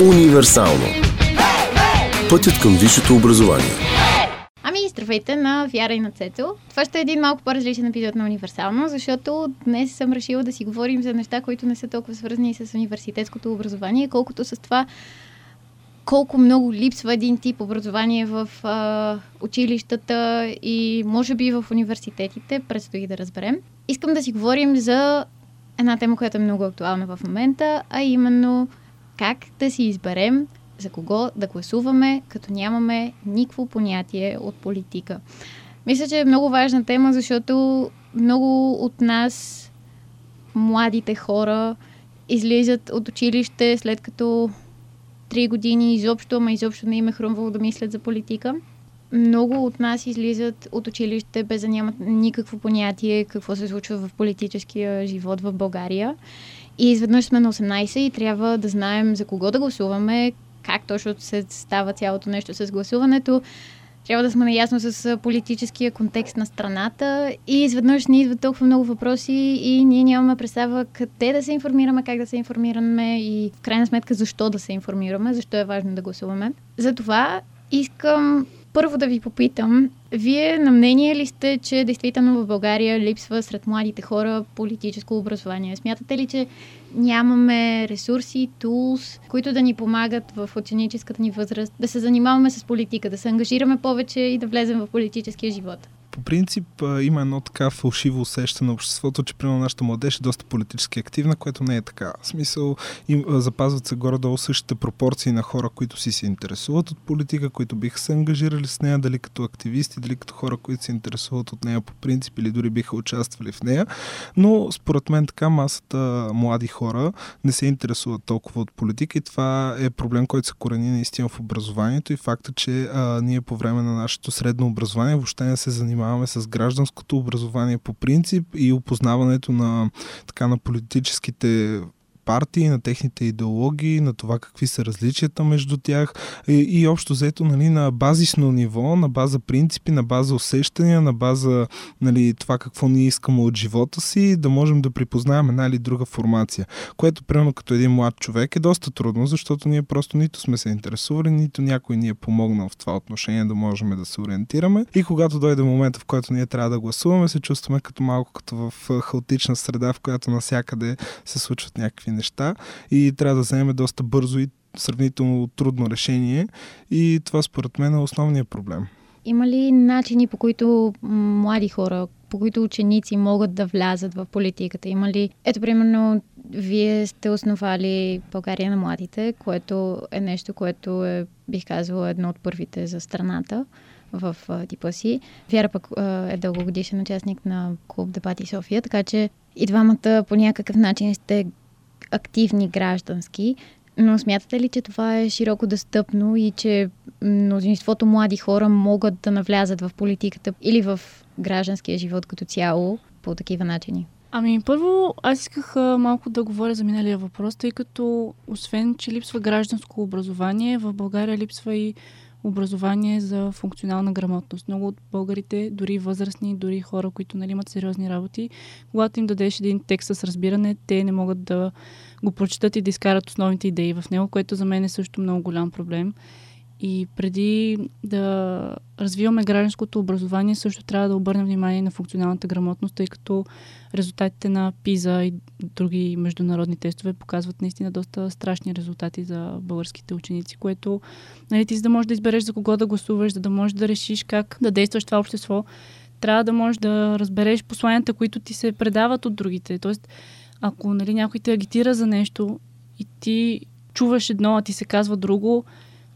Универсално. Пътят към висшето образование. Ами, здравейте на Вяра и на Цецо. Това ще е един малко по-различен епизод на Универсално, защото днес съм решила да си говорим за неща, които не са толкова свързани с университетското образование, колкото с това колко много липсва един тип образование в а, училищата и може би в университетите, предстои да разберем. Искам да си говорим за една тема, която е много актуална в момента, а именно как да си изберем за кого да гласуваме, като нямаме никакво понятие от политика. Мисля, че е много важна тема, защото много от нас, младите хора, излизат от училище след като три години изобщо, ама изобщо не им е хрумвало да мислят за политика. Много от нас излизат от училище без да нямат никакво понятие какво се случва в политическия живот в България. И изведнъж сме на 18 и трябва да знаем за кого да гласуваме, как точно се става цялото нещо с гласуването. Трябва да сме наясно с политическия контекст на страната и изведнъж ни идват толкова много въпроси и ние нямаме представа къде да се информираме, как да се информираме и в крайна сметка защо да се информираме, защо е важно да гласуваме. Затова искам първо да ви попитам, вие на мнение ли сте, че действително в България липсва сред младите хора политическо образование? Смятате ли, че нямаме ресурси, тулс, които да ни помагат в ученическата ни възраст да се занимаваме с политика, да се ангажираме повече и да влезем в политическия живот? По принцип има едно така фалшиво усещане на обществото, че примерно нашата младеж е доста политически активна, което не е така. В смисъл, им, запазват се горе-долу същите пропорции на хора, които си се интересуват от политика, които биха се ангажирали с нея, дали като активисти, дали като хора, които се интересуват от нея по принцип или дори биха участвали в нея. Но според мен така масата млади хора не се интересуват толкова от политика и това е проблем, който се корени наистина в образованието и факта, че а, ние по време на нашето средно образование въобще не се занимаваме занимаваме с гражданското образование по принцип и опознаването на, така, на политическите партии, на техните идеологии, на това какви са различията между тях. И, и общо взето нали, на базисно ниво, на база принципи, на база усещания, на база нали, това какво ние искаме от живота си, да можем да припознаем една или друга формация, което примерно като един млад човек е доста трудно, защото ние просто нито сме се интересували, нито някой ни е помогнал в това отношение да можем да се ориентираме. И когато дойде момента, в който ние трябва да гласуваме, се чувстваме като малко като в хаотична среда, в която насякъде се случват някакви неща и трябва да вземем доста бързо и сравнително трудно решение и това според мен е основният проблем. Има ли начини по които млади хора, по които ученици могат да влязат в политиката? Има ли, ето примерно, вие сте основали България на младите, което е нещо, което е, бих казала, едно от първите за страната в типа си. Вяра пък е дългогодишен участник на клуб Дебати София, така че и двамата по някакъв начин сте активни граждански, но смятате ли, че това е широко достъпно и че мнозинството млади хора могат да навлязат в политиката или в гражданския живот като цяло по такива начини? Ами, първо, аз исках малко да говоря за миналия въпрос, тъй като, освен, че липсва гражданско образование, в България липсва и образование за функционална грамотност. Много от българите, дори възрастни, дори хора, които нали, имат сериозни работи, когато им дадеш един текст с разбиране, те не могат да го прочитат и да изкарат основните идеи в него, което за мен е също много голям проблем. И преди да развиваме гражданското образование, също трябва да обърнем внимание на функционалната грамотност, тъй като резултатите на ПИЗа и други международни тестове показват наистина доста страшни резултати за българските ученици, което нали, ти за да можеш да избереш за кого да гласуваш, за да можеш да решиш как да действаш това общество, трябва да можеш да разбереш посланията, които ти се предават от другите. Тоест, ако нали, някой те агитира за нещо и ти чуваш едно, а ти се казва друго,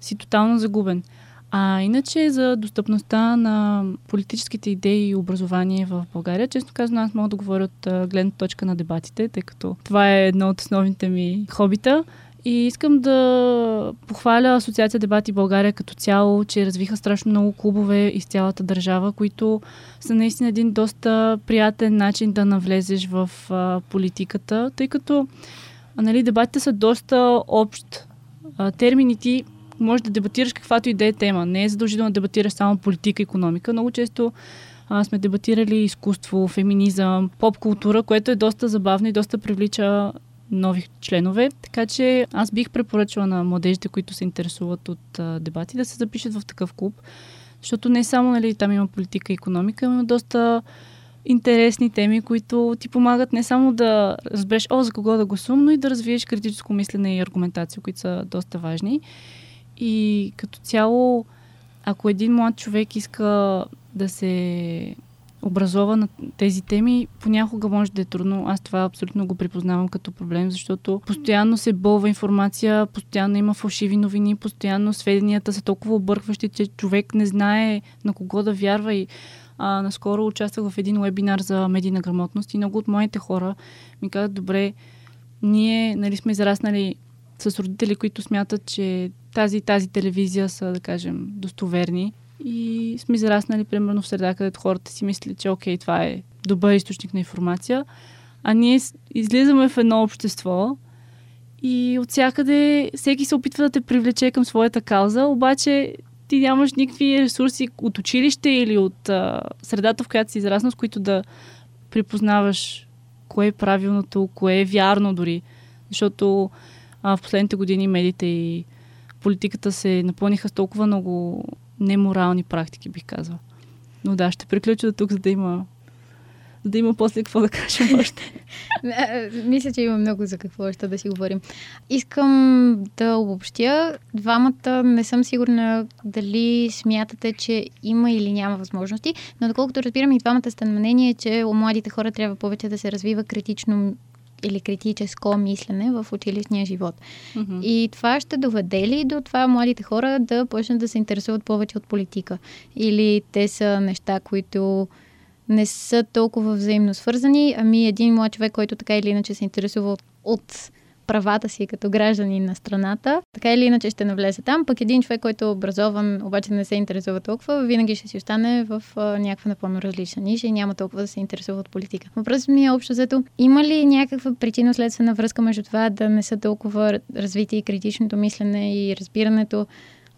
си тотално загубен. А иначе за достъпността на политическите идеи и образование в България, честно казано, аз мога да говоря от гледна точка на дебатите, тъй като това е едно от основните ми хобита. И искам да похваля Асоциация Дебати България като цяло, че развиха страшно много клубове из цялата държава, които са наистина един доста приятен начин да навлезеш в а, политиката, тъй като а, нали, дебатите са доста общ. А, термините може да дебатираш каквато и да е тема. Не е задължително да дебатираш само политика, економика. Много често а, сме дебатирали изкуство, феминизъм, поп култура, което е доста забавно и доста привлича нови членове. Така че аз бих препоръчала на младежите, които се интересуват от а, дебати, да се запишат в такъв клуб. Защото не само нали, там има политика и економика, има доста интересни теми, които ти помагат не само да разбереш о, за кого да гласувам, но и да развиеш критическо мислене и аргументация, които са доста важни. И като цяло, ако един млад човек иска да се образова на тези теми, понякога може да е трудно. Аз това абсолютно го припознавам като проблем, защото постоянно се бълва информация, постоянно има фалшиви новини, постоянно сведенията са толкова объркващи, че човек не знае на кого да вярва и а, наскоро участвах в един вебинар за медийна грамотност и много от моите хора ми казват, добре, ние нали, сме израснали с родители, които смятат, че тази и тази телевизия са, да кажем, достоверни. И сме израснали, примерно, в среда, където хората си мислят, че окей, това е добър източник на информация. А ние излизаме в едно общество и от всякъде всеки се опитва да те привлече към своята кауза, обаче ти нямаш никакви ресурси от училище или от а, средата, в която си израснал, с които да припознаваш кое е правилното, кое е вярно дори. Защото а, в последните години медиите и политиката се напълниха с толкова много неморални практики, бих казала. Но да, ще приключа до тук, за да има за да има после какво да кажем още. Мисля, че има много за какво още да си говорим. Искам да обобщя. Двамата не съм сигурна дали смятате, че има или няма възможности, но доколкото разбирам и двамата сте на мнение, че у младите хора трябва повече да се развива критично или критическо мислене в училищния живот. Mm-hmm. И това ще доведе ли до това младите хора да почнат да се интересуват повече от политика? Или те са неща, които не са толкова взаимно свързани, ами един млад човек, който така или иначе се интересува от, от правата си като граждани на страната, така или иначе ще навлезе там, пък един човек, който е образован, обаче не се интересува толкова, винаги ще си остане в а, някаква напълно различна ниша и няма толкова да се интересува от политика. Въпросът ми е общо взето, има ли някаква причинно-следствена връзка между това да не са толкова развити и критичното мислене и разбирането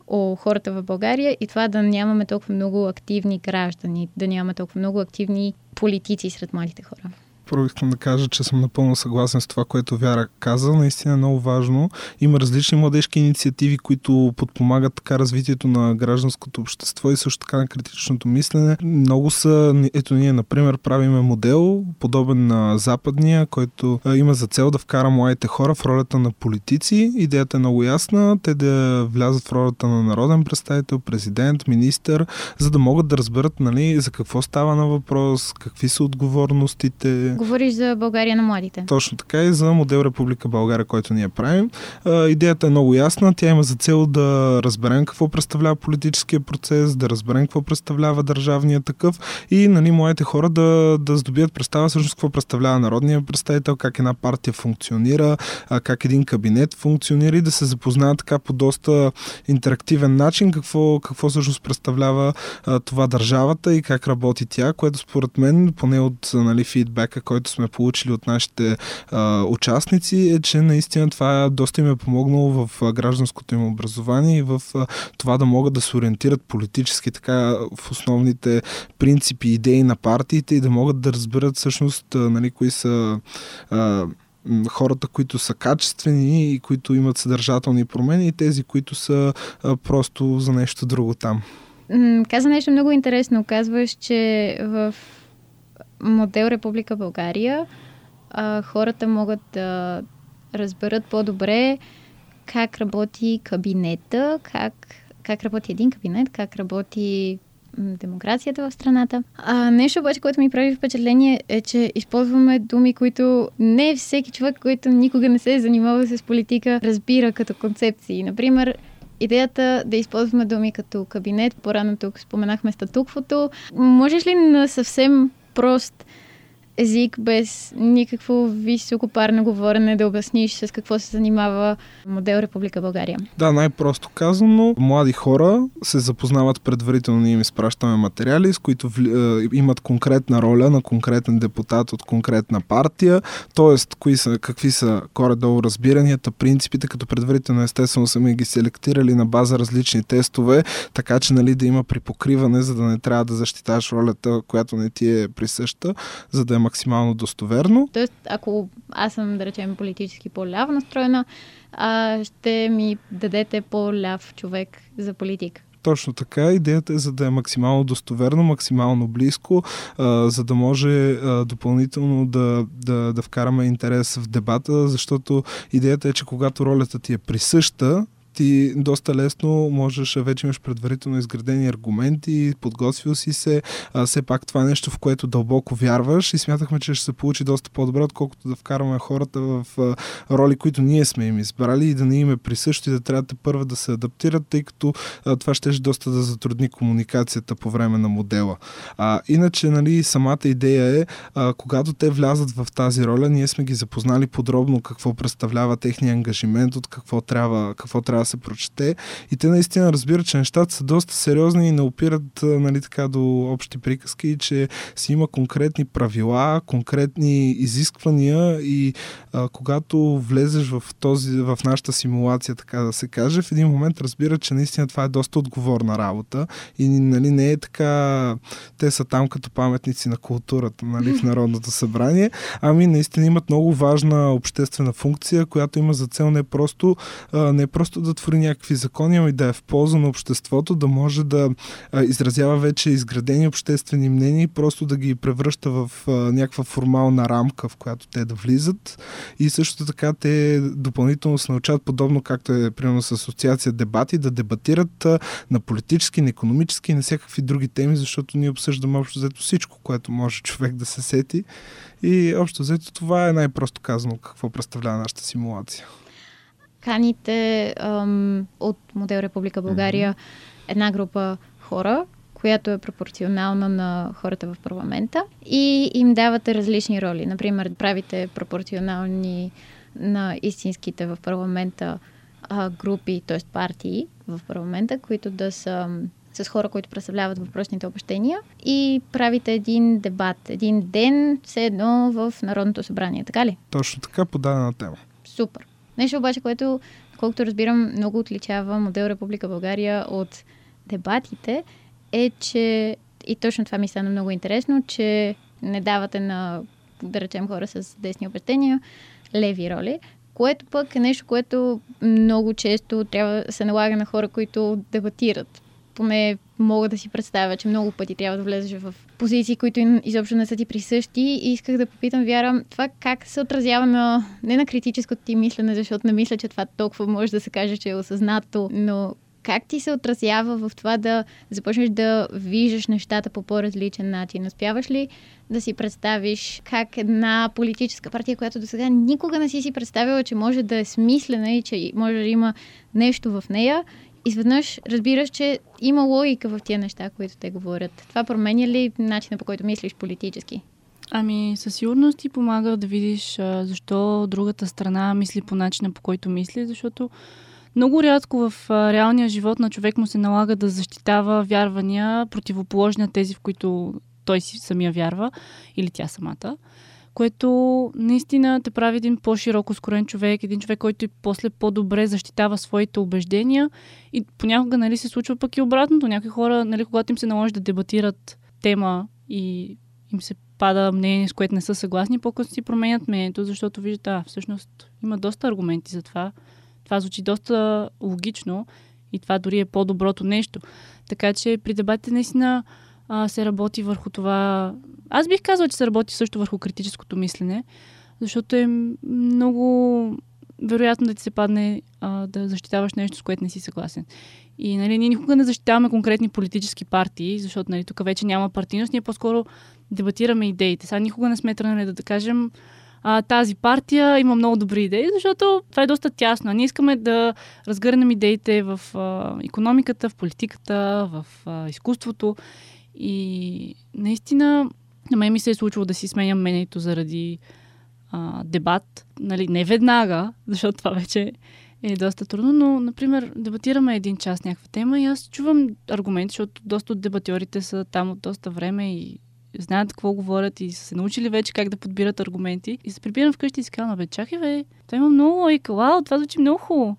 о хората в България и това да нямаме толкова много активни граждани, да нямаме толкова много активни политици сред младите хора първо искам да кажа, че съм напълно съгласен с това, което Вяра каза. Наистина е много важно. Има различни младежки инициативи, които подпомагат така развитието на гражданското общество и също така на критичното мислене. Много са, ето ние, например, правиме модел, подобен на западния, който има за цел да вкара младите хора в ролята на политици. Идеята е много ясна. Те да влязат в ролята на народен представител, президент, министър, за да могат да разберат нали, за какво става на въпрос, какви са отговорностите, Говориш за България на младите. Точно така и за модел Република България, който ние правим. А, идеята е много ясна. Тя има за цел да разберем какво представлява политическия процес, да разберем какво представлява държавния такъв и нали, младите хора да, да здобият представа всъщност какво представлява народния представител, как една партия функционира, как един кабинет функционира и да се запознаят така по доста интерактивен начин какво, какво всъщност представлява а, това държавата и как работи тя, което според мен, поне от нали, фидбека, който сме получили от нашите а, участници, е, че наистина това доста им е помогнало в гражданското им образование и в а, това да могат да се ориентират политически така в основните принципи, идеи на партиите и да могат да разберат всъщност а, нали, кои са а, хората, които са качествени и които имат съдържателни промени и тези, които са а, просто за нещо друго там. Каза нещо много интересно. Казваш, че в модел Република България а, хората могат да разберат по-добре как работи кабинета, как, как работи един кабинет, как работи демокрацията в страната. А, нещо обаче, което ми прави впечатление е, че използваме думи, които не всеки човек, който никога не се е занимавал с политика, разбира като концепции. Например, идеята да използваме думи като кабинет, по-рано тук споменахме статуквото. Можеш ли на съвсем просто език, без никакво високопарно говорене, да обясниш с какво се занимава модел Република България. Да, най-просто казано, млади хора се запознават предварително, ние им изпращаме материали, с които вли, е, имат конкретна роля на конкретен депутат от конкретна партия, т.е. Кои са, какви са горе-долу разбиранията, принципите, като предварително естествено сме ги селектирали на база различни тестове, така че нали, да има припокриване, за да не трябва да защитаваш ролята, която не ти е присъща, за да е максимално достоверно. Тоест, ако аз съм, да речем, политически по-ляво настроена, а, ще ми дадете по-ляв човек за политика. Точно така. Идеята е за да е максимално достоверно, максимално близко, а, за да може а, допълнително да, да, да вкараме интерес в дебата, защото идеята е, че когато ролята ти е присъща, ти доста лесно можеш, вече имаш предварително изградени аргументи, подготвил си се, а, все пак това е нещо, в което дълбоко вярваш и смятахме, че ще се получи доста по-добре, отколкото да вкараме хората в а, роли, които ние сме им избрали и да не им е присъщо и да трябва да първа да се адаптират, тъй като а, това ще доста да затрудни комуникацията по време на модела. А, иначе, нали, самата идея е, а, когато те влязат в тази роля, ние сме ги запознали подробно какво представлява техния ангажимент, от какво трябва, какво трябва се прочете. И те наистина разбират, че нещата са доста сериозни и не опират нали, така, до общи приказки, че си има конкретни правила, конкретни изисквания и а, когато влезеш в, този, в нашата симулация, така да се каже, в един момент разбират, че наистина това е доста отговорна работа и нали, не е така, те са там като паметници на културата нали, в Народното събрание, ами наистина имат много важна обществена функция, която има за цел не просто, а, не просто да твори някакви закони, ами да е в полза на обществото, да може да а, изразява вече изградени обществени мнения и просто да ги превръща в а, някаква формална рамка, в която те да влизат. И също така те допълнително се научават, подобно както е примерно с асоциация дебати, да дебатират а, на политически, на економически и на всякакви други теми, защото ние обсъждаме общо взето всичко, което може човек да се сети. И общо взето това е най-просто казано какво представлява нашата симулация каните ам, от модел Република България mm-hmm. една група хора, която е пропорционална на хората в парламента и им давате различни роли. Например, правите пропорционални на истинските в парламента а, групи, т.е. партии в парламента, които да са с хора, които представляват въпросните обещения и правите един дебат, един ден, все едно в Народното събрание, така ли? Точно така, по дадена тема. Супер. Нещо обаче, което, колкото разбирам, много отличава модел Република България от дебатите, е, че и точно това ми стана много интересно, че не давате на, да речем, хора с десни обещения леви роли, което пък е нещо, което много често трябва да се налага на хора, които дебатират. Поне мога да си представя, че много пъти трябва да влезеш в позиции, които изобщо не са ти присъщи. И исках да попитам, Вяра, това как се отразява на, не на критическото ти мислене, защото не мисля, че това толкова може да се каже, че е осъзнато, но как ти се отразява в това да започнеш да виждаш нещата по по-различен начин? Успяваш ли да си представиш как една политическа партия, която до сега никога не си си представила, че може да е смислена и че може да има нещо в нея, изведнъж разбираш, че има логика в тия неща, които те говорят. Това променя ли начина по който мислиш политически? Ами, със сигурност ти помага да видиш а, защо другата страна мисли по начина по който мисли, защото много рядко в а, реалния живот на човек му се налага да защитава вярвания противоположни на тези, в които той си самия вярва или тя самата което наистина те прави един по-широко скорен човек, един човек, който и после по-добре защитава своите убеждения и понякога нали, се случва пък и обратното. Някои хора, нали, когато им се наложи да дебатират тема и им се пада мнение, с което не са съгласни, по-късно си променят мнението, защото виждат, а, всъщност има доста аргументи за това. Това звучи доста логично и това дори е по-доброто нещо. Така че при дебатите наистина а, се работи върху това. Аз бих казала, че се работи също върху критическото мислене, защото е много вероятно да ти се падне а, да защитаваш нещо, с което не си съгласен. И нали, ние никога не защитаваме конкретни политически партии, защото нали, тук вече няма партийност, ние по-скоро дебатираме идеите. Сега никога не сме тръгнали да, да кажем а, тази партия има много добри идеи, защото това е доста тясно. ние искаме да разгърнем идеите в а, економиката, в политиката, в а, изкуството. И наистина на мен ми се е случило да си сменям мнението заради а, дебат. Нали, не веднага, защото това вече е доста трудно, но, например, дебатираме един час някаква тема и аз чувам аргументи, защото доста от дебатьорите са там от доста време и знаят какво говорят и са се научили вече как да подбират аргументи. И се прибирам вкъщи и си казвам, бе, чакай, бе, това има много лойка, вау, това звучи много хубаво.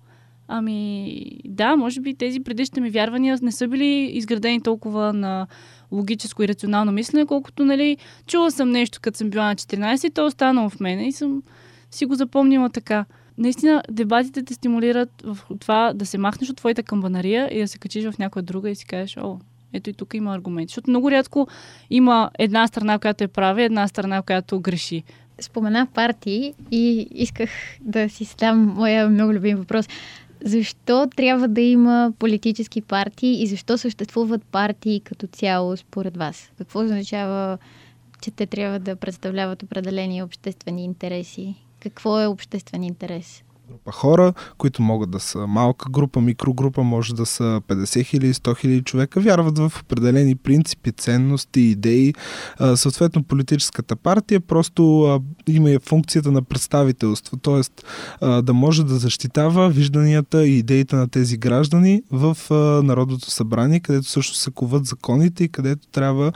Ами, да, може би тези предишните ми вярвания не са били изградени толкова на логическо и рационално мислене, колкото, нали, чула съм нещо, като съм била на 14 и то е останало в мене и съм си го запомнила така. Наистина, дебатите те стимулират в това да се махнеш от твоята камбанария и да се качиш в някоя друга и си кажеш, о, ето и тук има аргументи. Защото много рядко има една страна, която е права и една страна, която греши. Спомена партии и исках да си задам моя много любим въпрос. Защо трябва да има политически партии и защо съществуват партии като цяло според вас? Какво означава, че те трябва да представляват определени обществени интереси? Какво е обществен интерес? Група хора, които могат да са малка група, микрогрупа, може да са 50 хиляди, 100 хиляди човека, вярват в определени принципи, ценности, идеи. съответно, политическата партия просто има и функцията на представителство, т.е. да може да защитава вижданията и идеите на тези граждани в Народното събрание, където също се коват законите и където трябва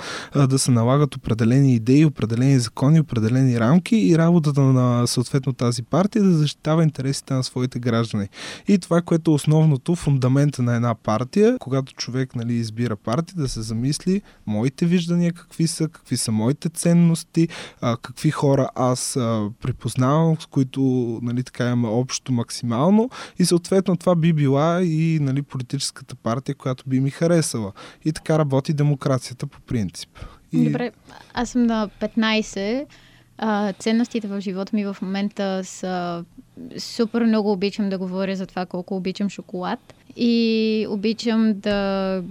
да се налагат определени идеи, определени закони, определени рамки и работата на съответно тази партия да защитава интересите интересите на своите граждани. И това, което е основното, фундамента на една партия, когато човек нали, избира партия, да се замисли моите виждания какви са, какви са моите ценности, а, какви хора аз а, припознавам, с които нали, така имаме общо максимално и съответно това би била и нали, политическата партия, която би ми харесала. И така работи демокрацията по принцип. И... Добре, аз съм на 15 а, ценностите в живота ми в момента са супер много обичам да говоря за това колко обичам шоколад и обичам да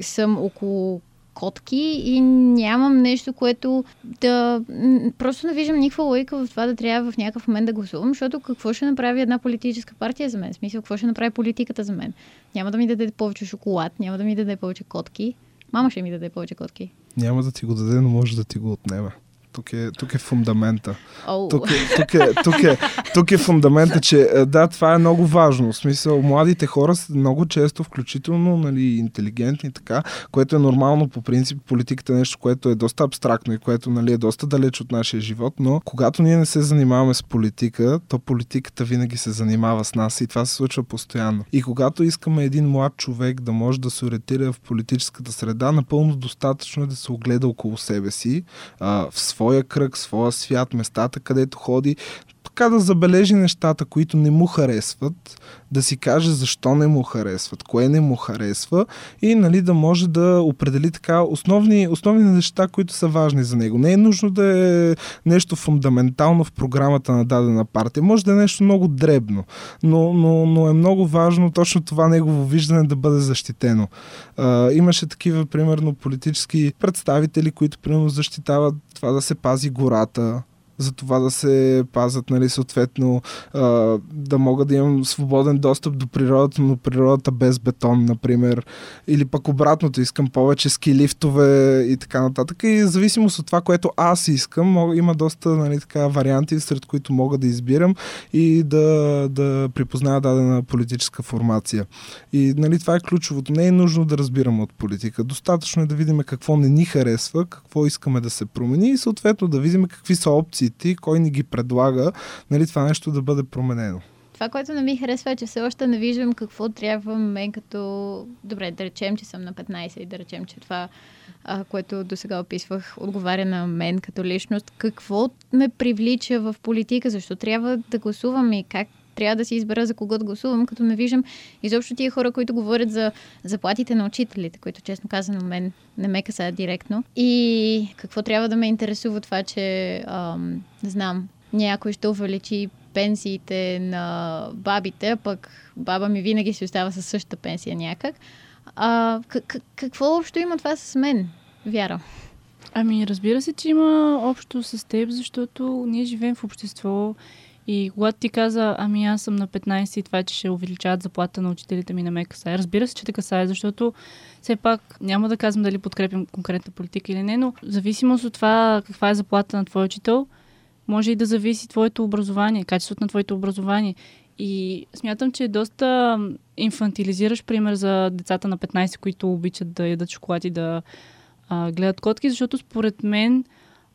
съм около котки и нямам нещо, което да... Просто не виждам никаква логика в това да трябва в някакъв момент да гласувам, защото какво ще направи една политическа партия за мен? В смисъл, какво ще направи политиката за мен? Няма да ми даде повече шоколад, няма да ми даде повече котки. Мама ще ми даде повече котки. Няма да ти го даде, но може да ти го отнеме. Тук е, тук е фундамента. Oh. Тук, е, тук, е, тук, е, тук е фундамента, че е, да, това е много важно. В смисъл, младите хора са много често, включително нали, интелигентни, така, което е нормално по принцип. Политиката е нещо, което е доста абстрактно и което нали, е доста далеч от нашия живот, но когато ние не се занимаваме с политика, то политиката винаги се занимава с нас и това се случва постоянно. И когато искаме един млад човек да може да се ориентира в политическата среда, напълно достатъчно е да се огледа около себе си, а, в своя кръг, своя свят, местата, където ходи, така да забележи нещата, които не му харесват, да си каже защо не му харесват, кое не му харесва и нали, да може да определи така основни, основни неща, които са важни за него. Не е нужно да е нещо фундаментално в програмата на дадена партия. Може да е нещо много дребно, но, но, но е много важно точно това негово виждане да бъде защитено. А, имаше такива, примерно, политически представители, които примерно защитават това да се пази гората, за това да се пазят, нали, съответно, а, да мога да имам свободен достъп до природата, но природата без бетон, например. Или пък обратното, искам повече ски лифтове и така нататък. И зависимост от това, което аз искам, мога, има доста нали, така, варианти, сред които мога да избирам и да, да припозная дадена политическа формация. И нали, това е ключовото. Не е нужно да разбираме от политика. Достатъчно е да видим какво не ни харесва, какво искаме да се промени и съответно да видим какви са опции опциите, кой ни ги предлага, нали, това нещо да бъде променено. Това, което не ми харесва е, че все още не виждам какво трябва мен като... Добре, да речем, че съм на 15 и да речем, че това, а, което до сега описвах, отговаря на мен като личност. Какво ме привлича в политика? Защо трябва да гласувам и как трябва да си избера за кого да гласувам, като не виждам изобщо тия хора, които говорят за заплатите на учителите, които честно казано мен не ме касаят директно. И какво трябва да ме интересува това, че ам, знам, някой ще увеличи пенсиите на бабите, а пък баба ми винаги си остава със същата пенсия някак. А, к- какво общо има това с мен, Вяра? Ами, разбира се, че има общо с теб, защото ние живеем в общество и когато ти каза, ами аз съм на 15 и това, че ще увеличават заплата на учителите ми на ме. Разбира се, че те касае, защото все пак няма да казвам дали подкрепям конкретна политика или не, но зависимост от това каква е заплата на твой учител, може и да зависи твоето образование, качеството на твоето образование. И смятам, че е доста инфантилизираш пример за децата на 15, които обичат да ядат шоколад и да а, гледат котки, защото според мен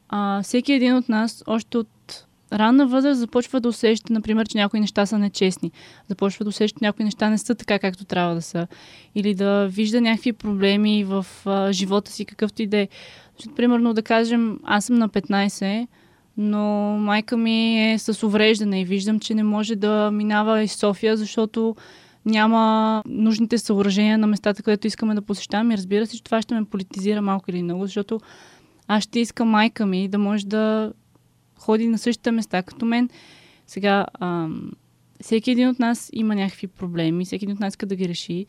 а, всеки един от нас още от ранна възраст започва да усеща, например, че някои неща са нечестни. Започва да усеща, че някои неща не са така, както трябва да са. Или да вижда някакви проблеми в а, живота си, какъвто и да е. Примерно да кажем, аз съм на 15, но майка ми е с увреждане и виждам, че не може да минава из София, защото няма нужните съоръжения на местата, където искаме да посещаваме. Разбира се, че това ще ме политизира малко или много, защото аз ще искам майка ми да може да ходи на същите места като мен. Сега, ам, всеки един от нас има някакви проблеми, всеки един от нас иска да ги реши.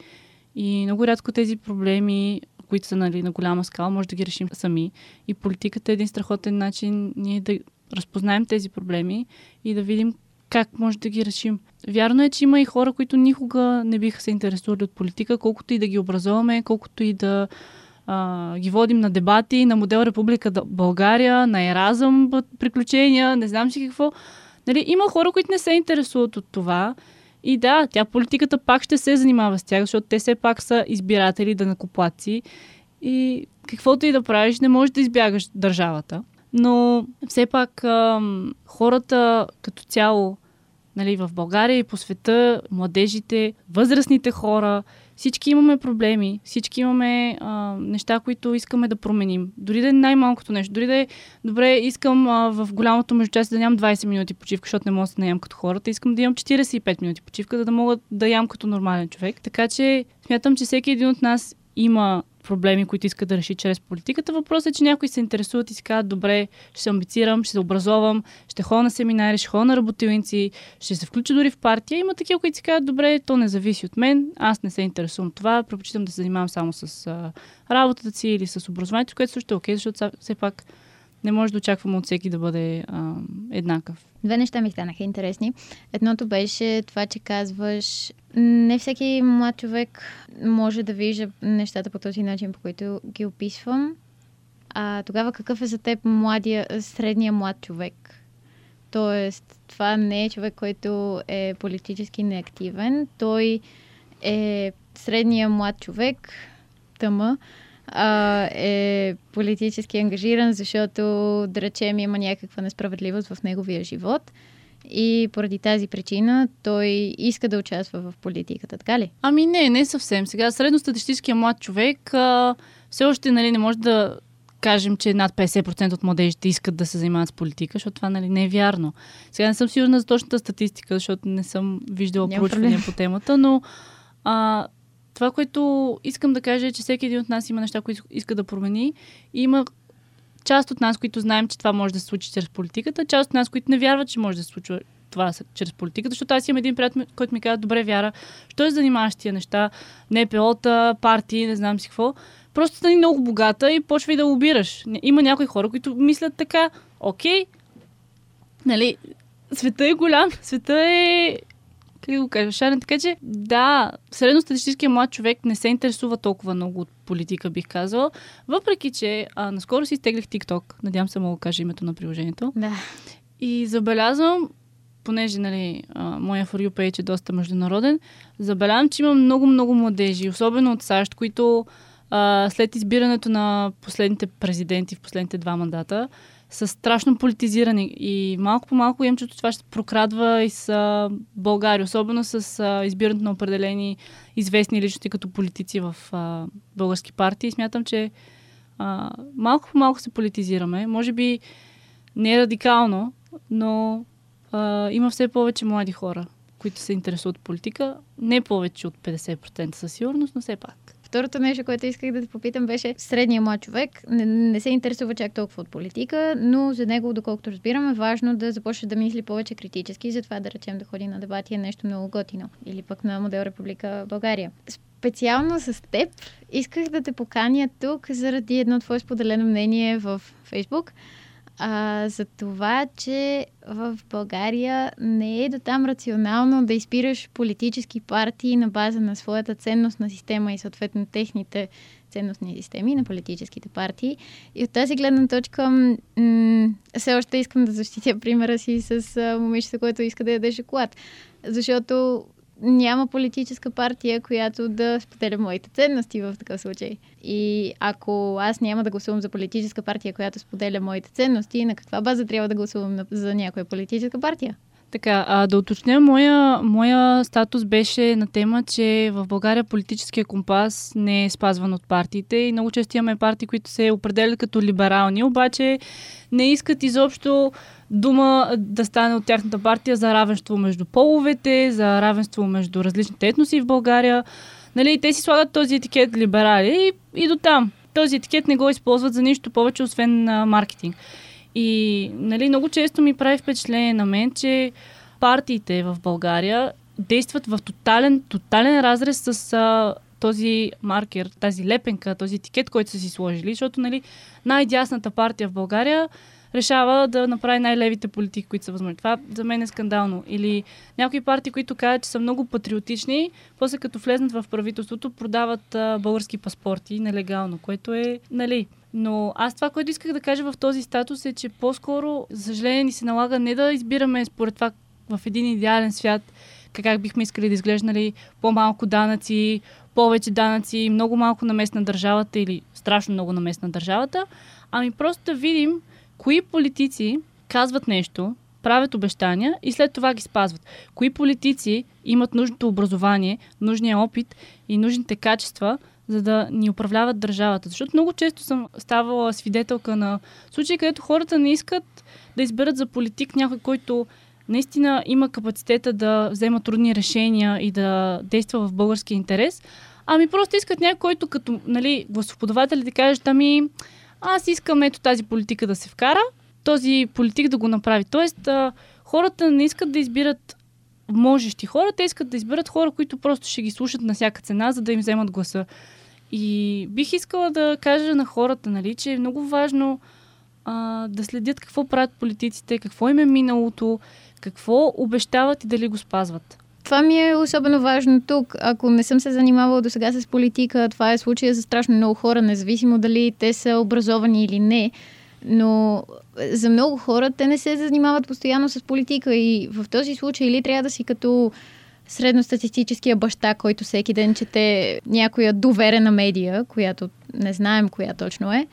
И много рядко тези проблеми, които са нали, на голяма скала, може да ги решим сами. И политиката е един страхотен начин ние да разпознаем тези проблеми и да видим как може да ги решим. Вярно е, че има и хора, които никога не биха се интересували от политика, колкото и да ги образуваме, колкото и да ги водим на дебати, на модел Република България, на Еразъм, приключения, не знам си какво. Нали, има хора, които не се интересуват от това. И да, тя политиката пак ще се занимава с тях, защото те все пак са избиратели да накоплаци. И каквото и да правиш, не можеш да избягаш държавата. Но все пак хората като цяло нали, в България и по света, младежите, възрастните хора, всички имаме проблеми, всички имаме а, неща, които искаме да променим. Дори да е най-малкото нещо, дори да е добре, искам а, в голямото междучасие да нямам 20 минути почивка, защото не мога да наям като хората, искам да имам 45 минути почивка, за да мога да ям като нормален човек. Така че смятам, че всеки един от нас има проблеми, които иска да реши чрез политиката. Въпросът е, че някои се интересуват и си казват, добре, ще се амбицирам, ще се образовам, ще ходя на семинари, ще ходя на работилници, ще се включа дори в партия. Има такива, които си казват, добре, то не зависи от мен, аз не се интересувам това, предпочитам да се занимавам само с а, работата си или с образованието, което също е окей, защото все пак не може да очакваме от всеки да бъде а, еднакъв. Две неща ми станаха интересни. Едното беше това, че казваш, не всеки млад човек може да вижда нещата по този начин, по който ги описвам. А тогава какъв е за теб младия, средния млад човек? Тоест, това не е човек, който е политически неактивен. Той е средния млад човек, тъма, а, е политически ангажиран, защото, да речем, има някаква несправедливост в неговия живот. И поради тази причина той иска да участва в политиката, така ли? Ами не, не съвсем. Сега средностатистическия млад човек а, все още нали, не може да кажем, че над 50% от младежите искат да се занимават с политика, защото това нали, не е вярно. Сега не съм сигурна за точната статистика, защото не съм виждала проучвания по темата, но а, това, което искам да кажа е, че всеки един от нас има неща, които иска да промени. И има част от нас, които знаем, че това може да се случи чрез политиката, част от нас, които не вярват, че може да се случва това чрез политиката, защото аз имам един приятел, който ми казва, добре, вяра, що е занимаваш тия неща, НПО-та, партии, не знам си какво. Просто стани много богата и почвай да лобираш. Има някои хора, които мислят така, окей, нали, света е голям, света е как да го кажа, шарен. Така че, да, средностатистическия млад човек не се интересува толкова много от политика, бих казала. Въпреки, че а, наскоро си изтеглих TikTok. Надявам се мога да кажа името на приложението. Да. И забелязвам, понеже нали, а, моя For You page е доста международен, забелязвам, че има много-много младежи, особено от САЩ, които а, след избирането на последните президенти в последните два мандата, са страшно политизирани и малко по малко имам чувство, това ще прокрадва и с България, особено с избирането на определени известни личности като политици в а, български партии. Смятам, че а, малко по малко се политизираме. Може би не е радикално, но а, има все повече млади хора, които се интересуват от политика. Не повече от 50% със сигурност, но все пак. Второто нещо, което исках да те попитам, беше средния млад човек не, не се интересува чак толкова от политика, но за него, доколкото разбирам, е важно да започне да мисли повече критически, затова да речем да ходи на дебати е нещо много готино. Или пък на модел Република България. Специално с теб исках да те поканя тук заради едно твое споделено мнение в Фейсбук а, за това, че в България не е до там рационално да изпираш политически партии на база на своята ценностна система и съответно техните ценностни системи на политическите партии. И от тази гледна точка м- все още искам да защитя примера си с момичето, което иска да яде шоколад. Защото няма политическа партия, която да споделя моите ценности в такъв случай. И ако аз няма да гласувам за политическа партия, която споделя моите ценности, на каква база трябва да гласувам за някоя политическа партия? Така, а, да уточня, моя, моя статус беше на тема, че в България политическия компас не е спазван от партиите и много често имаме партии, които се определят като либерални, обаче не искат изобщо дума да стане от тяхната партия за равенство между половете, за равенство между различните етноси в България. Нали, те си слагат този етикет либерали и, и до там. Този етикет не го използват за нищо повече, освен а, маркетинг. И нали, много често ми прави впечатление на мен, че партиите в България действат в тотален, тотален разрез с а, този маркер, тази лепенка, този етикет, който са си сложили, защото нали, най-дясната партия в България решава да направи най-левите политики, които са възможни. Това за мен е скандално. Или някои партии, които казват, че са много патриотични, после като влезнат в правителството, продават а, български паспорти нелегално, което е, нали, но аз това, което исках да кажа в този статус е, че по-скоро, за съжаление, ни се налага не да избираме според това в един идеален свят, как бихме искали да изглеждали по-малко данъци, повече данъци, много малко на местна държавата или страшно много на местна държавата, ами просто да видим кои политици казват нещо, правят обещания и след това ги спазват. Кои политици имат нужното образование, нужния опит и нужните качества, за да ни управляват държавата. Защото много често съм ставала свидетелка на случаи, където хората не искат да изберат за политик някой, който наистина има капацитета да взема трудни решения и да действа в български интерес, ами просто искат някой, който като нали, да кажат, ами аз искам ето тази политика да се вкара, този политик да го направи. Тоест, хората не искат да избират можещи хора, те искат да изберат хора, които просто ще ги слушат на всяка цена, за да им вземат гласа. И бих искала да кажа на хората, нали, че е много важно а, да следят какво правят политиците, какво им е миналото, какво обещават и дали го спазват. Това ми е особено важно тук. Ако не съм се занимавала до сега с политика, това е случая за страшно много хора, независимо дали те са образовани или не. Но за много хора те не се занимават постоянно с политика и в този случай или трябва да си като средностатистическия баща, който всеки ден чете някоя доверена медия, която не знаем коя точно е,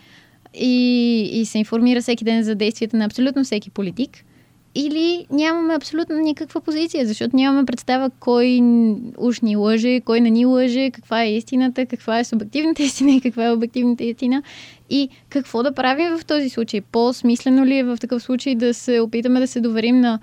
и, и се информира всеки ден за действията на абсолютно всеки политик – или нямаме абсолютно никаква позиция, защото нямаме представа кой уж ни лъже, кой не ни лъже, каква е истината, каква е субективната истина и каква е обективната истина и какво да правим в този случай. По-смислено ли е в такъв случай да се опитаме да се доверим на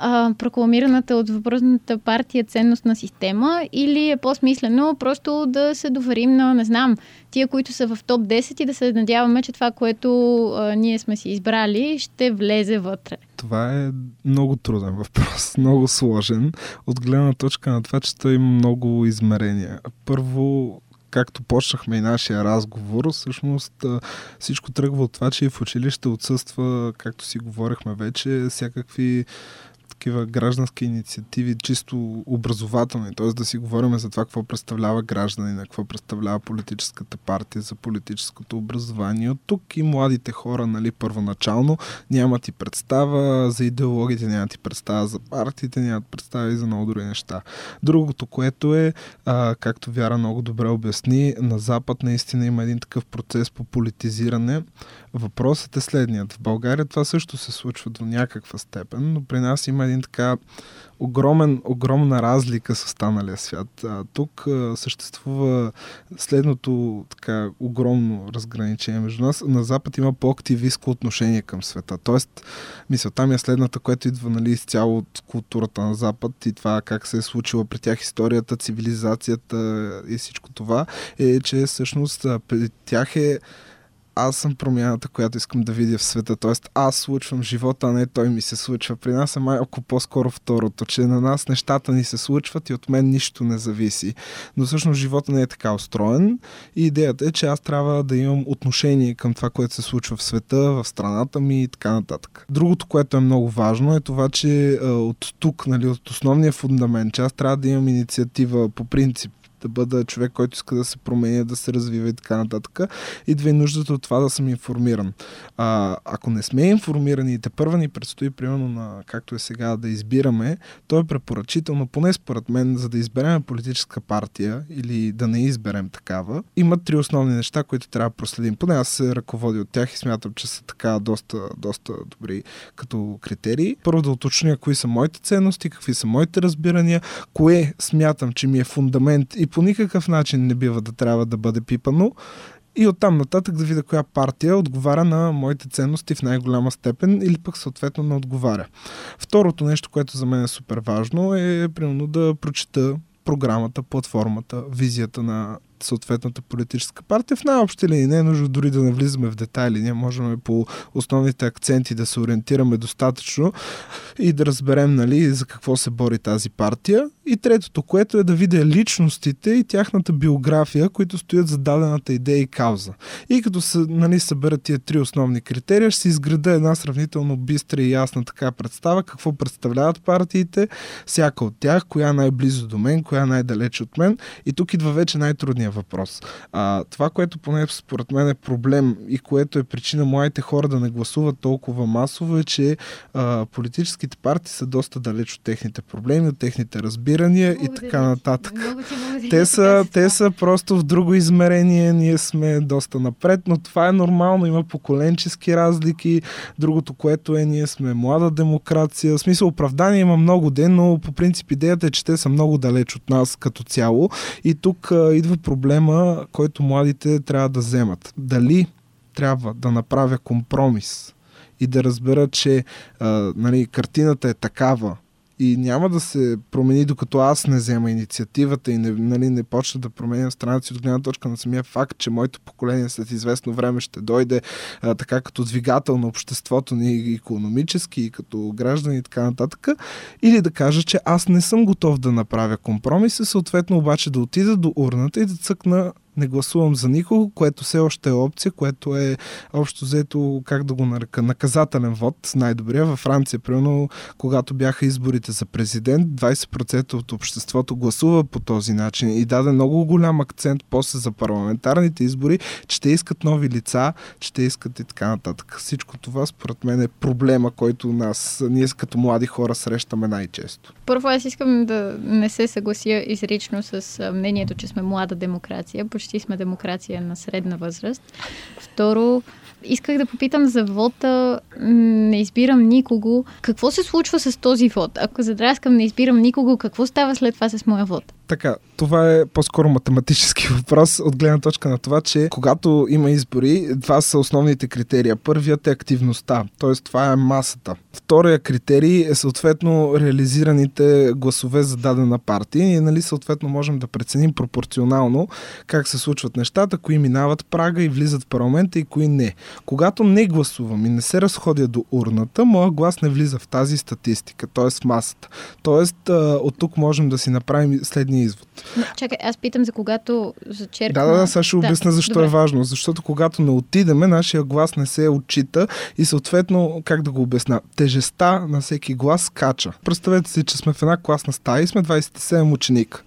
а, прокламираната от въпросната партия ценностна система или е по-смислено просто да се доверим на, не знам, тия, които са в топ 10 и да се надяваме, че това, което а, ние сме си избрали, ще влезе вътре. Това е много труден въпрос, много сложен, от гледна точка на това, че той има много измерения. Първо, както почнахме и нашия разговор, всъщност всичко тръгва от това, че в училище отсъства, както си говорихме вече, всякакви такива граждански инициативи, чисто образователни, т.е. да си говорим за това какво представлява гражданина, какво представлява политическата партия за политическото образование. От тук и младите хора, нали, първоначално нямат и представа за идеологите, нямат и представа за партиите, нямат представа и за много други неща. Другото, което е, а, както Вяра много добре обясни, на Запад наистина има един такъв процес по политизиране. Въпросът е следният. В България това също се случва до някаква степен, но при нас има един така огромен, огромна разлика с останалия свят. А, тук а, съществува следното така огромно разграничение между нас. На Запад има по-активистко отношение към света. Тоест, мисълта ми е следната, което идва нали, изцяло от културата на Запад и това как се е случила при тях историята, цивилизацията и всичко това, е, че всъщност при тях е аз съм промяната, която искам да видя в света. Тоест, аз случвам живота, а не той ми се случва. При нас е малко по-скоро второто, че на нас нещата ни се случват и от мен нищо не зависи. Но всъщност живота не е така устроен и идеята е, че аз трябва да имам отношение към това, което се случва в света, в страната ми и така нататък. Другото, което е много важно е това, че от тук, нали, от основния фундамент, че аз трябва да имам инициатива по принцип да бъда човек, който иска да се променя, да се развива и така нататък. Идва и нуждата от това да съм информиран. А, ако не сме информирани и те първа ни предстои, примерно, на, както е сега, да избираме, то е препоръчително, поне според мен, за да изберем политическа партия или да не изберем такава, има три основни неща, които трябва да проследим. Поне аз се ръководя от тях и смятам, че са така доста, доста добри като критерии. Първо да уточня кои са моите ценности, какви са моите разбирания, кое смятам, че ми е фундамент и по никакъв начин не бива да трябва да бъде пипано. И оттам нататък да видя коя партия отговаря на моите ценности в най-голяма степен или пък съответно не отговаря. Второто нещо, което за мен е супер важно е примерно да прочета програмата, платформата, визията на съответната политическа партия. В най-общи линии не е нужно дори да навлизаме в детайли. Ние можем по основните акценти да се ориентираме достатъчно и да разберем нали, за какво се бори тази партия. И третото, което е да видя личностите и тяхната биография, които стоят за дадената идея и кауза. И като се нали, съберат тия три основни критерия, ще се изграда една сравнително бистра и ясна така представа какво представляват партиите, всяка от тях, коя е най-близо до мен, коя е най-далеч от мен. И тук идва вече най-трудният въпрос. А, това, което поне според мен е проблем и което е причина младите хора да не гласуват толкова масово е, че а, политическите партии са доста далеч от техните проблеми, от техните разбирания Много и така нататък. Благодаря Те са, те са просто в друго измерение, ние сме доста напред, но това е нормално, има поколенчески разлики. Другото, което е, ние сме млада демокрация. В смисъл, оправдание има много ден, но по принцип идеята е, че те са много далеч от нас като цяло. И тук а, идва проблема, който младите трябва да вземат. Дали трябва да направя компромис и да разбера, че а, нали, картината е такава, и няма да се промени, докато аз не взема инициативата и не, нали, не почна да променям страната си от гледна точка на самия факт, че моето поколение след известно време ще дойде а, така като двигател на обществото ни и економически, и като граждани и така нататък. Или да кажа, че аз не съм готов да направя компромис и съответно обаче да отида до урната и да цъкна не гласувам за никого, което все още е опция, което е общо взето, как да го нарека, наказателен вод, най-добрия. Във Франция, примерно, когато бяха изборите за президент, 20% от обществото гласува по този начин и даде много голям акцент после за парламентарните избори, че те искат нови лица, че те искат и така нататък. Всичко това, според мен, е проблема, който нас, ние като млади хора срещаме най-често. Първо, аз искам да не се съглася изрично с мнението, че сме млада демокрация. Сме демокрация на средна възраст. Второ, исках да попитам за вода. М, Не избирам никого. Какво се случва с този вод? Ако задраскам не избирам никого, какво става след това с моя вод? Така, това е по-скоро математически въпрос от гледна точка на това, че когато има избори, два са основните критерия. Първият е активността, т.е. това е масата. Втория критерий е съответно реализираните гласове за дадена партия и нали, съответно можем да преценим пропорционално как се случват нещата, кои минават прага и влизат в парламента и кои не. Когато не гласувам и не се разходя до урната, моя глас не влиза в тази статистика, т.е. масата. А, от тук можем да си направим следния извод. Но, Чакай, аз питам за когато зачеркна... Да, да, да, сега ще Да, обясня защо добре. е важно. Защото когато не отидеме, нашия глас не се отчита и съответно, как да го обясня, тежестта на всеки глас скача. Представете си, че сме в една класна стая и сме 27 ученика.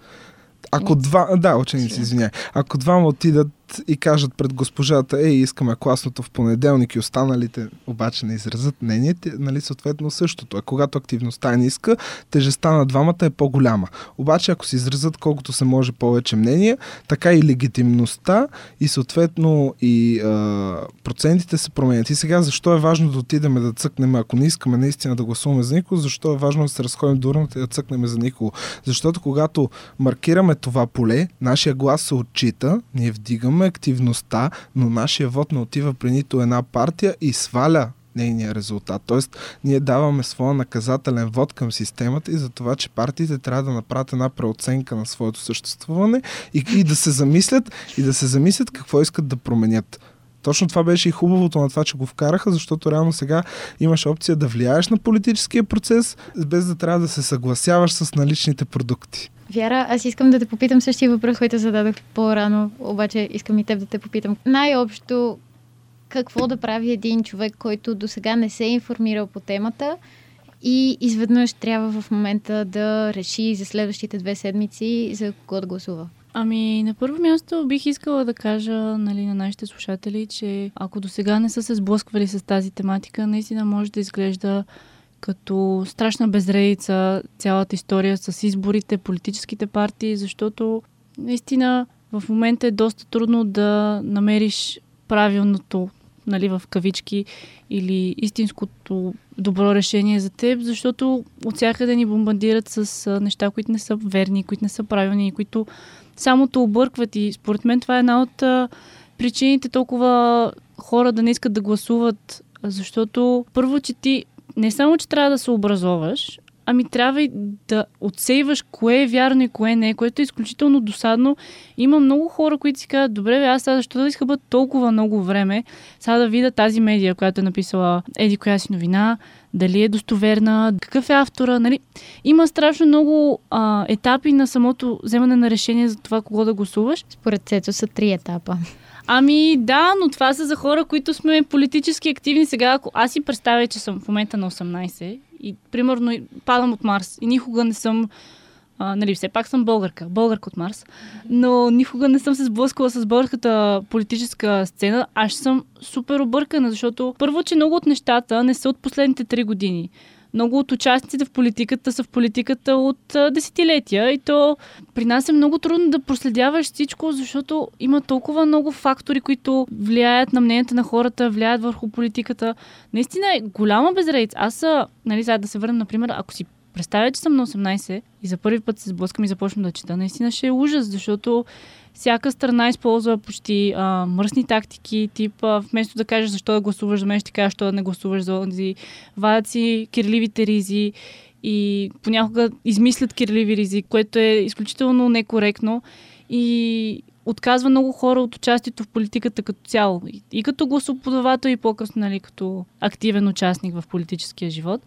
Ако два... Да, ученици, извиняй. Ако двама отидат и кажат пред госпожата, ей, искаме класното в понеделник и останалите обаче не изразят мнение, те, нали, съответно същото е. Когато активността е ниска, тежестта на двамата е по-голяма. Обаче, ако се изразят колкото се може повече мнения, така и легитимността и съответно и а, процентите се променят. И сега защо е важно да отидем да цъкнем, ако не искаме наистина да гласуваме за никого, защо е важно да се разходим до урната и да цъкнем за никого? Защото когато маркираме това поле, нашия глас се отчита, ние вдигаме активността, но нашия вод не отива при нито една партия и сваля нейния резултат. Тоест, ние даваме своя наказателен вод към системата и за това, че партиите трябва да направят една преоценка на своето съществуване и, и да се замислят и да се замислят какво искат да променят. Точно това беше и хубавото на това, че го вкараха, защото реално сега имаш опция да влияеш на политическия процес, без да трябва да се съгласяваш с наличните продукти. Вяра, аз искам да те попитам същия въпрос, който зададох по-рано, обаче искам и теб да те попитам. Най-общо, какво да прави един човек, който до сега не се е информирал по темата и изведнъж трябва в момента да реши за следващите две седмици за кого да гласува? Ами, на първо място бих искала да кажа нали, на нашите слушатели, че ако до сега не са се сблъсквали с тази тематика, наистина може да изглежда като страшна безредица цялата история с изборите, политическите партии, защото наистина в момента е доста трудно да намериш правилното, нали, в кавички, или истинското добро решение за теб, защото от всякъде ни бомбандират с неща, които не са верни, които не са правилни и които само те объркват. И според мен това е една от причините толкова хора да не искат да гласуват, защото първо, че ти не само, че трябва да се образоваш, ами трябва и да отсейваш кое е вярно и кое не което е изключително досадно. Има много хора, които си казват, добре, бе, аз сега защо да изхъбат толкова много време, сега да видя тази медия, която е написала еди коя си новина, дали е достоверна, какъв е автора, нали? Има страшно много а, етапи на самото вземане на решение за това кого да гласуваш. Според Цето са три етапа. Ами да, но това са за хора, които сме политически активни. Сега, ако аз си представя, че съм в момента на 18 и примерно падам от Марс и никога не съм а, нали, все пак съм българка, българка от Марс, но никога не съм се сблъскала с българската политическа сцена. Аз съм супер объркана, защото първо, че много от нещата не са от последните три години много от участниците в политиката са в политиката от а, десетилетия и то при нас е много трудно да проследяваш всичко, защото има толкова много фактори, които влияят на мнението на хората, влияят върху политиката. Наистина е голяма безредица. Аз, нали, сега да се върнем, например, ако си представя, че съм на 18 и за първи път се сблъскам и започвам да чета, наистина ще е ужас, защото всяка страна използва почти а, мръсни тактики, тип а, вместо да кажеш защо да гласуваш за мен, ще кажеш защо да не гласуваш за онзи. Вадят си кирливите ризи и понякога измислят кирливи ризи, което е изключително некоректно и отказва много хора от участието в политиката като цяло. И, като гласоподавател, и по-късно нали, като активен участник в политическия живот.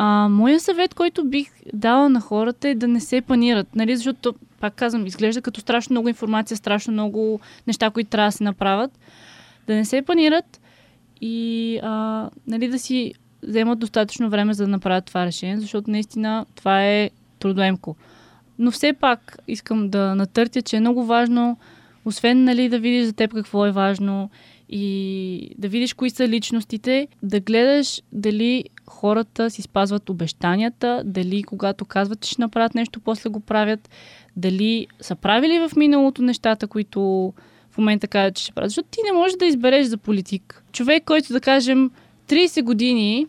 А, моя съвет, който бих дала на хората е да не се панират, нали, защото, пак казвам, изглежда като страшно много информация, страшно много неща, които трябва да се направят. Да не се панират и а, нали, да си вземат достатъчно време за да направят това решение, защото наистина това е трудоемко. Но все пак искам да натъртя, че е много важно, освен нали, да видиш за теб какво е важно и да видиш кои са личностите, да гледаш дали хората си спазват обещанията, дали когато казват, че ще направят нещо, после го правят, дали са правили в миналото нещата, които в момента казват, че ще правят. Защото ти не можеш да избереш за политик. Човек, който да кажем 30 години,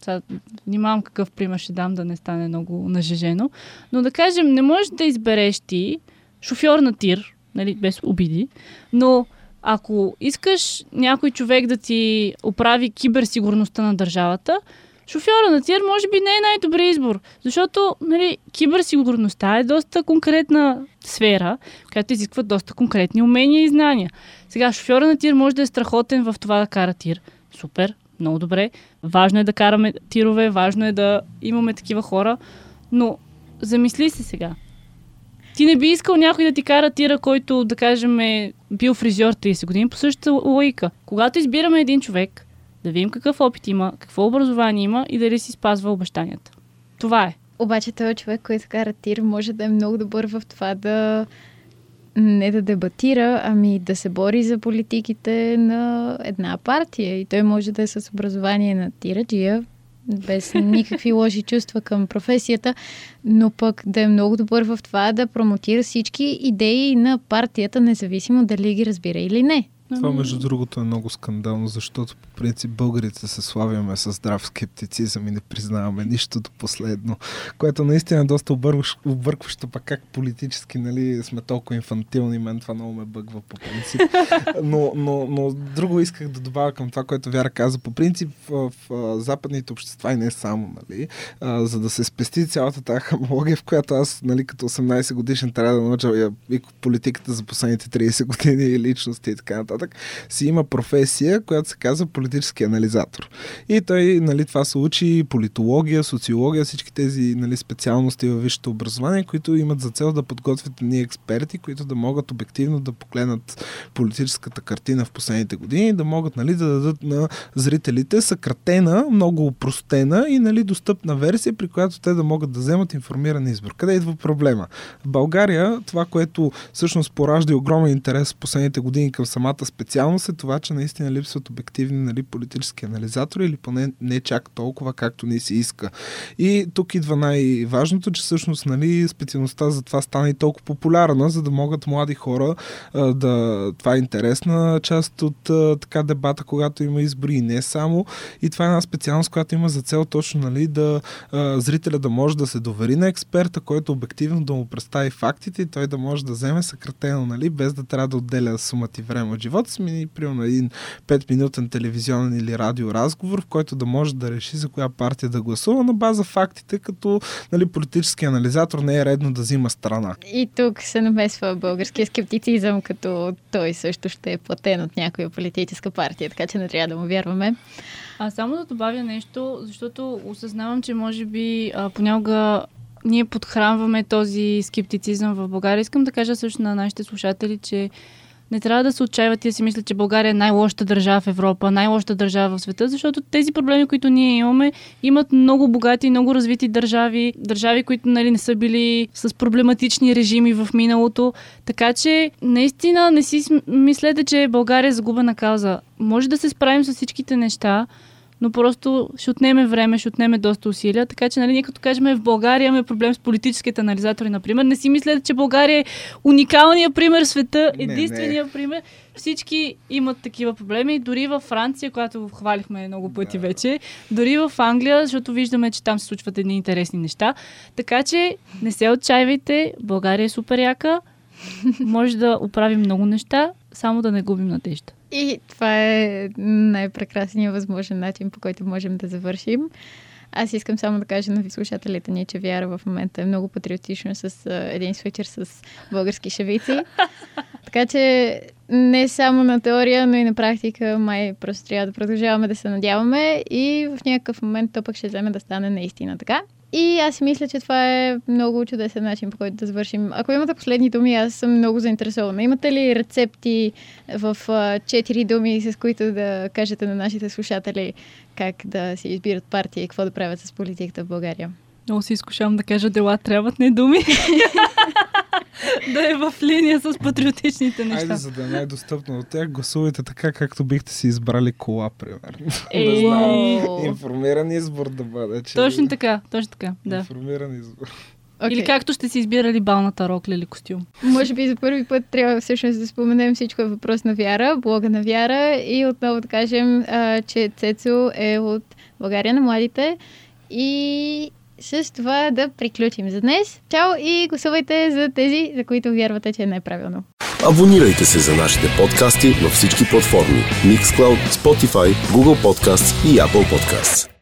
сега внимавам какъв пример ще дам, да не стане много нажежено, но да кажем, не можеш да избереш ти шофьор на тир, нали, без обиди, но ако искаш някой човек да ти оправи киберсигурността на държавата, шофьора на тир може би не е най-добрият избор, защото нали, киберсигурността е доста конкретна сфера, която изисква доста конкретни умения и знания. Сега, шофьора на тир може да е страхотен в това да кара тир. Супер, много добре. Важно е да караме тирове, важно е да имаме такива хора, но замисли се сега. Ти не би искал някой да ти кара тира, който, да кажем, е бил фризьор 30 години, по същата логика. Когато избираме един човек, да видим какъв опит има, какво образование има и дали си спазва обещанията. Това е. Обаче този човек, който кара тир, може да е много добър в това да не да дебатира, ами да се бори за политиките на една партия. И той може да е с образование на тираджия, без никакви лоши чувства към професията, но пък да е много добър в това да промотира всички идеи на партията, независимо дали ги разбира или не. Това, между другото, е много скандално, защото принцип българите се славяме с здрав скептицизъм и не признаваме нищо до последно, което наистина е доста объркващо, пък как политически нали, сме толкова инфантилни, мен това много ме бъгва по принцип. Но, но, но друго исках да добавя към това, което Вяра каза. По принцип в, в западните общества и не само, нали, а, за да се спести цялата тази хамология, в която аз нали, като 18 годишен трябва да науча и политиката за последните 30 години и личности и така нататък, си има професия, която се казва политически анализатор. И той, нали, това се учи политология, социология, всички тези нали, специалности във висшето образование, които имат за цел да подготвят ни експерти, които да могат обективно да погледнат политическата картина в последните години, да могат нали, да дадат на зрителите съкратена, много упростена и нали, достъпна версия, при която те да могат да вземат информиран избор. Къде идва проблема? В България това, което всъщност поражда огромен интерес в последните години към самата специалност е това, че наистина липсват обективни нали, политически анализатори или поне не чак толкова, както ни се иска. И тук идва най-важното, че всъщност нали, специалността за това стана и толкова популярна, за да могат млади хора а, да... Това е интересна част от а, така дебата, когато има избори и не само. И това е една специалност, която има за цел точно нали, да а, зрителя да може да се довери на експерта, който обективно да му представи фактите и той да може да вземе съкратено, нали, без да трябва да отделя сумати време от живота си, примерно един 5-минутен телевизионен или радио разговор, в който да може да реши за коя партия да гласува на база фактите, като нали, политически анализатор не е редно да взима страна. И тук се намесва българския скептицизъм, като той също ще е платен от някоя политическа партия, така че не трябва да му вярваме. А само да добавя нещо, защото осъзнавам, че може би а, понякога ние подхранваме този скептицизъм в България. Искам да кажа също на нашите слушатели, че не трябва да се отчаиват и да си мислят, че България е най-лошата държава в Европа, най-лошата държава в света, защото тези проблеми, които ние имаме, имат много богати, много развити държави, държави, които нали, не са били с проблематични режими в миналото. Така че, наистина, не си мислете, че България е загубена кауза. Може да се справим с всичките неща, но просто ще отнеме време, ще отнеме доста усилия. Така че, нали, ние като кажем в България имаме проблем с политическите анализатори, например, не си мислете, че България е уникалният пример в света, единствения пример. Всички имат такива проблеми. Дори във Франция, която го хвалихме много пъти да. вече, дори в Англия, защото виждаме, че там се случват едни интересни неща. Така че не се отчаивайте, България е супер яка, може да оправим много неща, само да не губим надежда. И това е най-прекрасният възможен начин, по който можем да завършим. Аз искам само да кажа на слушателите ни, че Вяра в момента е много патриотична с един свечер с български шавици. така че не само на теория, но и на практика май просто трябва да продължаваме да се надяваме и в някакъв момент то пък ще вземе да стане наистина така. И аз мисля, че това е много чудесен начин, по който да завършим. Ако имате последни думи, аз съм много заинтересована. Имате ли рецепти в четири думи, с които да кажете на нашите слушатели как да си избират партия и какво да правят с политиката в България? Много се изкушавам да кажа дела трябват не думи. да е в линия с патриотичните неща. Айде, за да е най-достъпно от тях, гласувайте така, както бихте си избрали кола, примерно. Е, да знам. Информиран избор да бъде. Че... Точно така, точно така, да. Информиран избор. Okay. Или както ще си избирали балната рокля или костюм. Може би за първи път трябва всъщност да споменем всичко е въпрос на вяра, блога на вяра и отново да кажем, а, че Цецо е от България на младите и с това да приключим за днес. Чао и гласувайте за тези, за които вярвате, че е най-правилно. Абонирайте се за нашите подкасти на всички платформи Mixcloud, Spotify, Google Podcasts и Apple Podcasts.